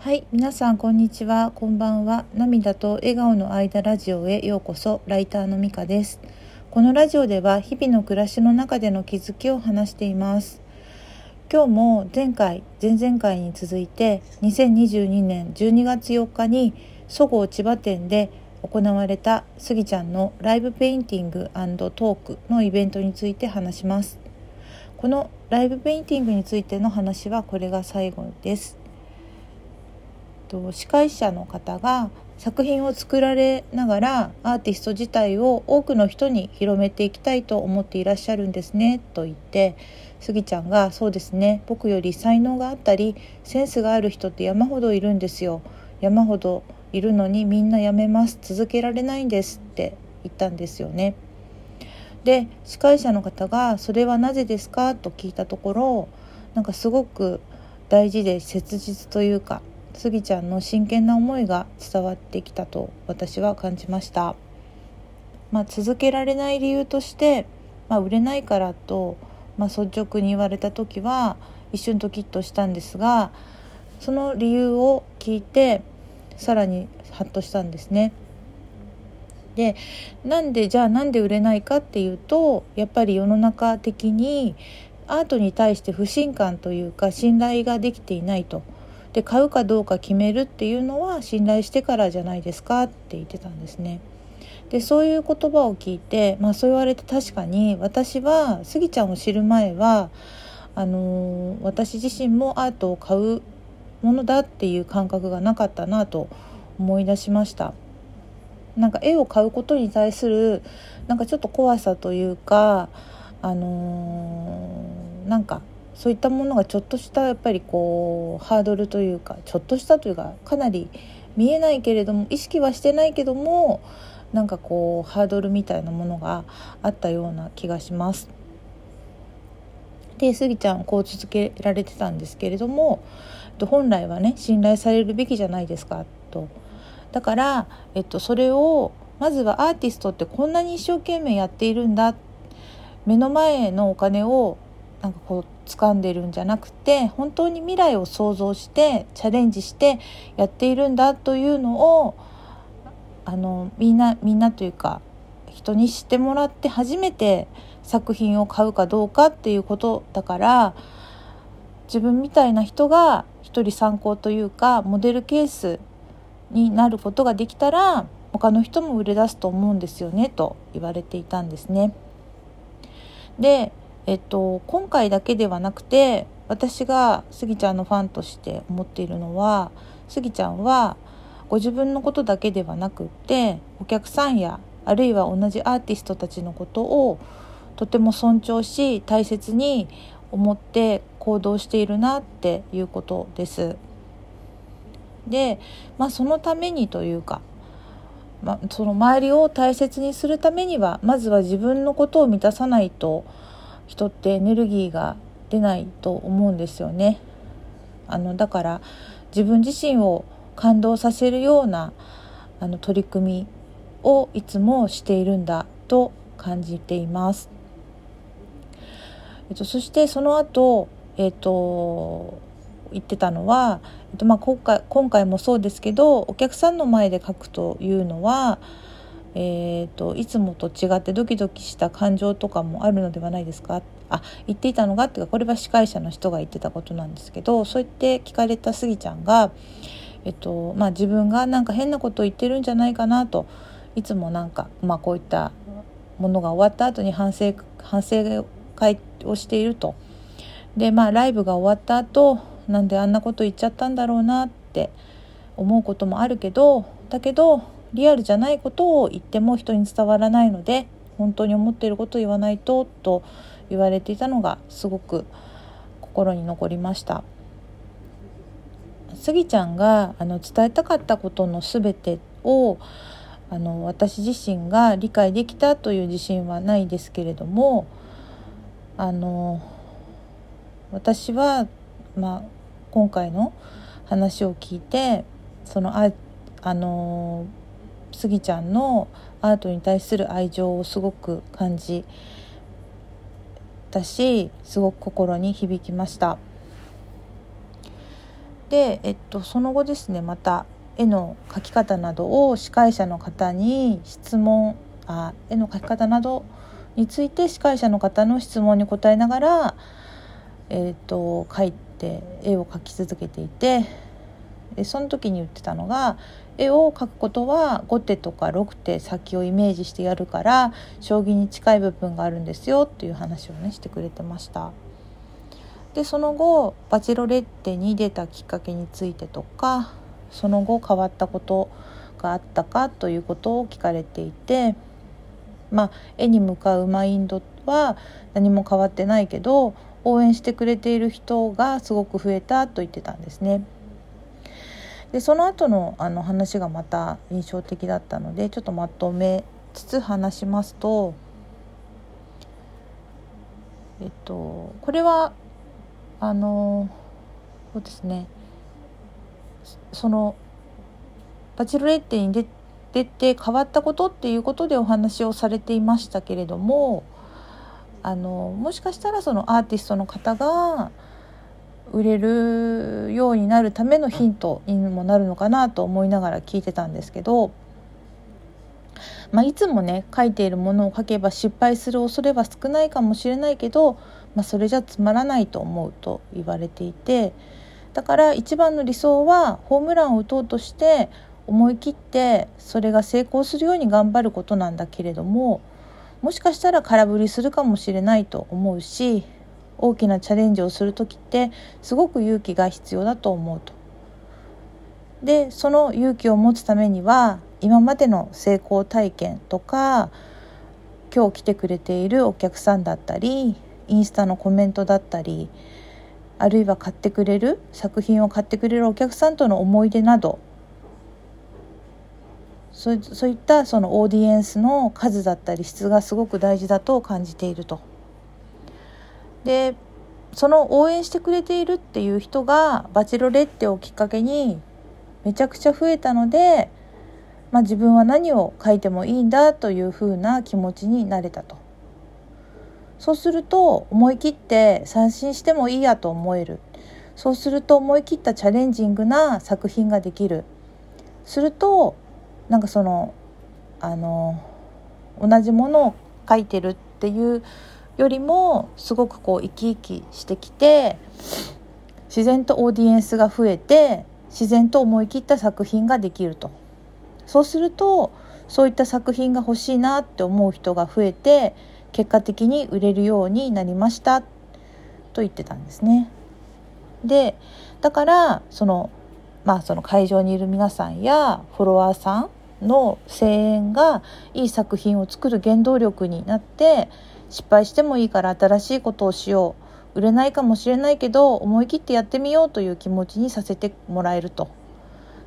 はい、皆さんこんにちは、こんばんは。涙と笑顔の間ラジオへようこそ。ライターのみかです。このラジオでは日々の暮らしの中での気づきを話しています。今日も前回、前々回に続いて2022年12月4日にそごう千葉店で行われたスギちゃんのライブペインティングトークのイベントについて話します。このライブペインティングについての話はこれが最後です。と司会者の方が作品を作られながらアーティスト自体を多くの人に広めていきたいと思っていらっしゃるんですねと言ってスギちゃんが「そうですね僕より才能があったりセンスがある人って山ほどいるんですよ山ほどいるのにみんな辞めます続けられないんです」って言ったんですよね。で司会者の方が「それはなぜですか?」と聞いたところなんかすごく大事で切実というかスギちゃんの真剣な思いが伝わってきたと私は感じました、まあ、続けられない理由として、まあ、売れないからと、まあ、率直に言われた時は一瞬ドキッとしたんですがその理由を聞いてさらにハッとしたんですね。でなんでじゃあなんで売れないかっていうとやっぱり世の中的にアートに対して不信感というか信頼ができていないと。で買うかどうか決めるっていうのは信頼してからじゃないですかって言ってたんですね。でそういう言葉を聞いて、まあ、そう言われて確かに私はスギちゃんを知る前はあのー、私自身もアートを買うものだっていう感覚がなかったなと思い出しました。なんか絵を買うことに対するなんかちょっと怖さというかあのー、なんかそういったものがちょっとしたやっぱりこうハードルというかちょっとしたというかかなり見えないけれども意識はしてないけどもなんかこうハードルみたいなものがあったような気がします。でスギちゃんこう続けられてたんですけれども本来はね信頼されるべきじゃないですかと。だから、えっと、それをまずはアーティストってこんなに一生懸命やっているんだ目の前のお金をなんかこう掴んでるんじゃなくて本当に未来を想像してチャレンジしてやっているんだというのをあのみんなみんなというか人に知ってもらって初めて作品を買うかどうかっていうことだから自分みたいな人が一人参考というかモデルケースになることができたら他の人も売れ出すと思うんですよねと言われていたんですね。でえっと、今回だけではなくて私がスギちゃんのファンとして思っているのはスギちゃんはご自分のことだけではなくってお客さんやあるいは同じアーティストたちのことをとても尊重し大切に思って行動しているなっていうことです。で、まあ、そのためにというか、まその周りを大切にするためにはまずは自分のことを満たさないと人ってエネルギーが出ないと思うんですよね。あのだから自分自身を感動させるようなあの取り組みをいつもしているんだと感じています。えっと、そしてその後、えっと、言ってたのは、えっとまあ、今回今回もそうですけどお客さんの前で書くというのはえーと、いつもと違ってドキドキした感情とかもあるのではないですか？あ言っていたのがっていうかこれは司会者の人が言ってたことなんですけどそう言って聞かれたスギちゃんが、えっとまあ、自分がなんか変なことを言ってるんじゃないかなといつもなんか、まあ、こういったものが終わった後に反省反省会をしていると。でまあライブが終わった後なんであんなこと言っちゃったんだろうなって思うこともあるけどだけどリアルじゃないことを言っても人に伝わらないので本当に思っていることを言わないとと言われていたのがすごく心に残りました。スギちゃんがあの伝えたかったことの全てをあの私自身が理解できたという自信はないですけれどもあの私は、まあ、今回の話を聞いてそのああのスギちゃんのアートに対する愛情をすごく感じたしすごく心に響きました。で、えっと、その後ですねまた絵の描き方などを司会者の方に質問あ絵の描き方などについて司会者の方の質問に答えながら、えーと、描いて絵を描き続けていてでその時に言ってたのが絵を描くことは5手とか6手先をイメージしてやるから将棋に近い部分があるんですよっていう話をねしてくれてました。でその後バチロレッテに出たきっかけについてとかその後変わったことがあったかということを聞かれていてまあ絵に向かうマインドは何も変わってないけど応援してくれている人がすごく増えたと言ってたんですね。でその後のあの話がまた印象的だったのでちょっとまとめつつ話しますとえっとこれはあのそうですね。そのバチロレッテに出出て変わったことっていうことでお話をされていましたけれどもあのもしかしたらそのアーティストの方が売れるようになるためのヒントにもなるのかなと思いながら聞いてたんですけど、まあ、いつもね書いているものを書けば失敗する恐れは少ないかもしれないけど、まあ、それじゃつまらないと思うと言われていてだから一番の理想はホームランを打とうとして思い切ってそれが成功するように頑張ることなんだけれどももしかしたら空振りするかもしれないと思うし大きなチャレンジをする時ってすごく勇気が必要だと思うと。でその勇気を持つためには今までの成功体験とか今日来てくれているお客さんだったりインスタのコメントだったりあるいは買ってくれる作品を買ってくれるお客さんとの思い出などそういったそのオーディエンスの数だったり質がすごく大事だと感じていると。でその応援してくれているっていう人がバチロレッテをきっかけにめちゃくちゃ増えたので、まあ、自分は何を書いてもいいんだというふうな気持ちになれたと。そうすると思い切って三振してもいいやと思えるそうすると思い切ったチャレンジングな作品ができるするとなんかそのあの同じものを書いてるっていうよりもすごくこう生き生きしてきて自然とオーディエンスが増えて自然と思い切った作品ができるとそうするとそういった作品が欲しいなって思う人が増えて結果的に売れるようになりましたと言ってたんですね。でだからそのまあその会場にいる皆さんやフォロワーさんの声援がいい作品を作る原動力になって失敗してもいいから新しいことをしよう。売れないかもしれないけど思い切ってやってみようという気持ちにさせてもらえると。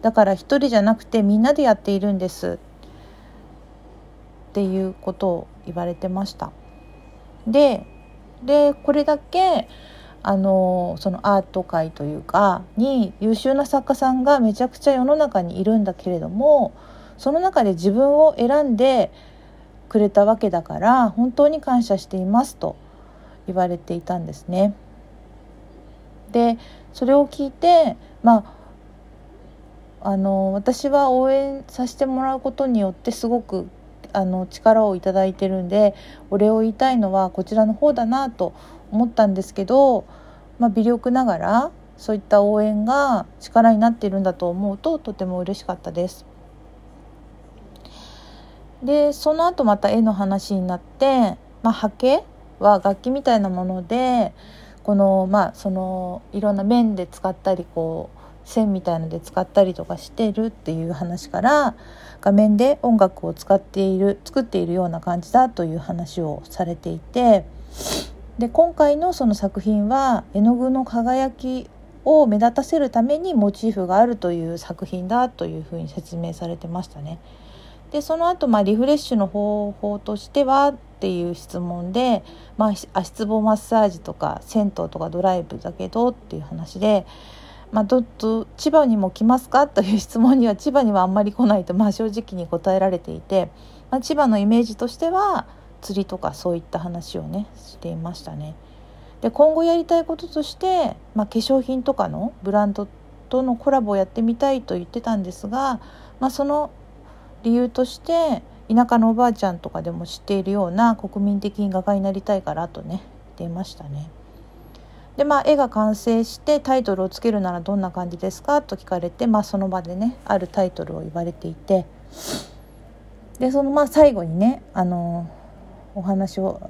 だから一人じゃなくてみんなでやっているんです。っていうことを言われてました。ででこれだけあのそのアート界というかに優秀な作家さんがめちゃくちゃ世の中にいるんだけれどもその中で自分を選んでくれたわけだから本当に感謝していますと言われていたんですね。でそれを聞いてまああの私は応援させてもらうことによってすごくあの力を頂いてるんでお礼を言いたいのはこちらの方だなと思ったんですけど、まあ、微力ながらそういった応援が力になっているんだと思うととても嬉しかったです。でその後また絵の話になって、まあ、刷毛は楽器みたいなものでこのまあそのいろんな面で使ったりこう線みたいので使ったりとかしてるっていう話から画面で音楽を使っている作っているような感じだという話をされていてで今回のその作品は絵の具の輝きを目立たせるためにモチーフがあるという作品だというふうに説明されてましたね。でその後まあリフレッシュの方法としてはっていう質問で、まあ、足つぼマッサージとか銭湯とかドライブだけどっていう話でまあ、どど千葉にも来ますか？という質問には千葉にはあんまり来ないと、まあ、正直に答えられていて、まあ、千葉のイメージとしては釣りとかそういった話をねしていましたね。で今後やりたいこととして、まあ、化粧品とかのブランドとのコラボをやってみたいと言ってたんですが、まあ、その理由として田舎のおばあちゃんとかでも知っているような国民的画家になりたいからとね出ましたね。でまあ絵が完成してタイトルをつけるならどんな感じですかと聞かれて、まあ、その場でねあるタイトルを言われていてでそのまあ最後にねあのお話を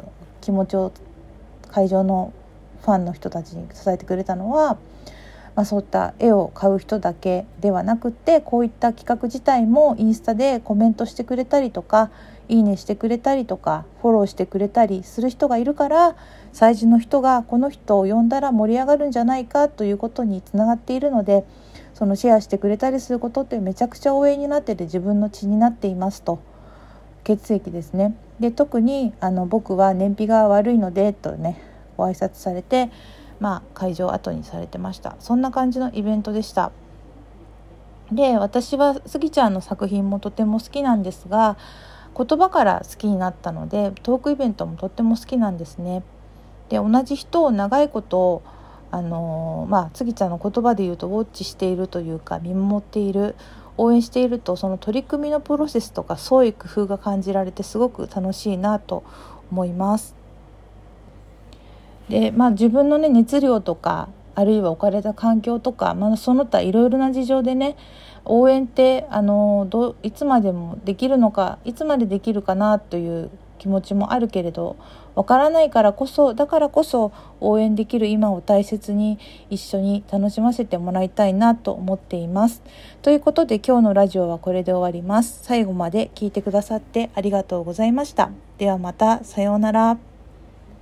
気持ちを会場のファンの人たちに伝えてくれたのは、まあ、そういった絵を買う人だけではなくってこういった企画自体もインスタでコメントしてくれたりとかいいねしてくれたりとかフォローしてくれたりする人がいるから催事の人がこの人を呼んだら盛り上がるんじゃないかということにつながっているのでそのシェアしてくれたりすることってめちゃくちゃ応援になってて自分の血になっていますと血液ですね。で特にあの僕は燃費が悪いのでとねご挨拶されて、まあ、会場後にされてました。そんな感じのイベントでした。で私はスギちゃんの作品もとても好きなんですが言葉から好きになったのでトークイベントもとっても好きなんですね。で同じ人を長いことあのまあスギちゃんの言葉で言うとウォッチしているというか見守っている応援しているとその取り組みのプロセスとか創意工夫が感じられてすごく楽しいなと思います。でまあ自分のね熱量とかあるいは置かれた環境とか、まあ、その他いろいろな事情でね応援ってあのどいつまでもできるのかいつまでできるかなという気持ちもあるけれどわからないからこそだからこそ応援できる今を大切に一緒に楽しませてもらいたいなと思っています。ということで今日のラジオはこれで終わります。最後まで聞いてくださってありがとうございました。ではまたさようなら。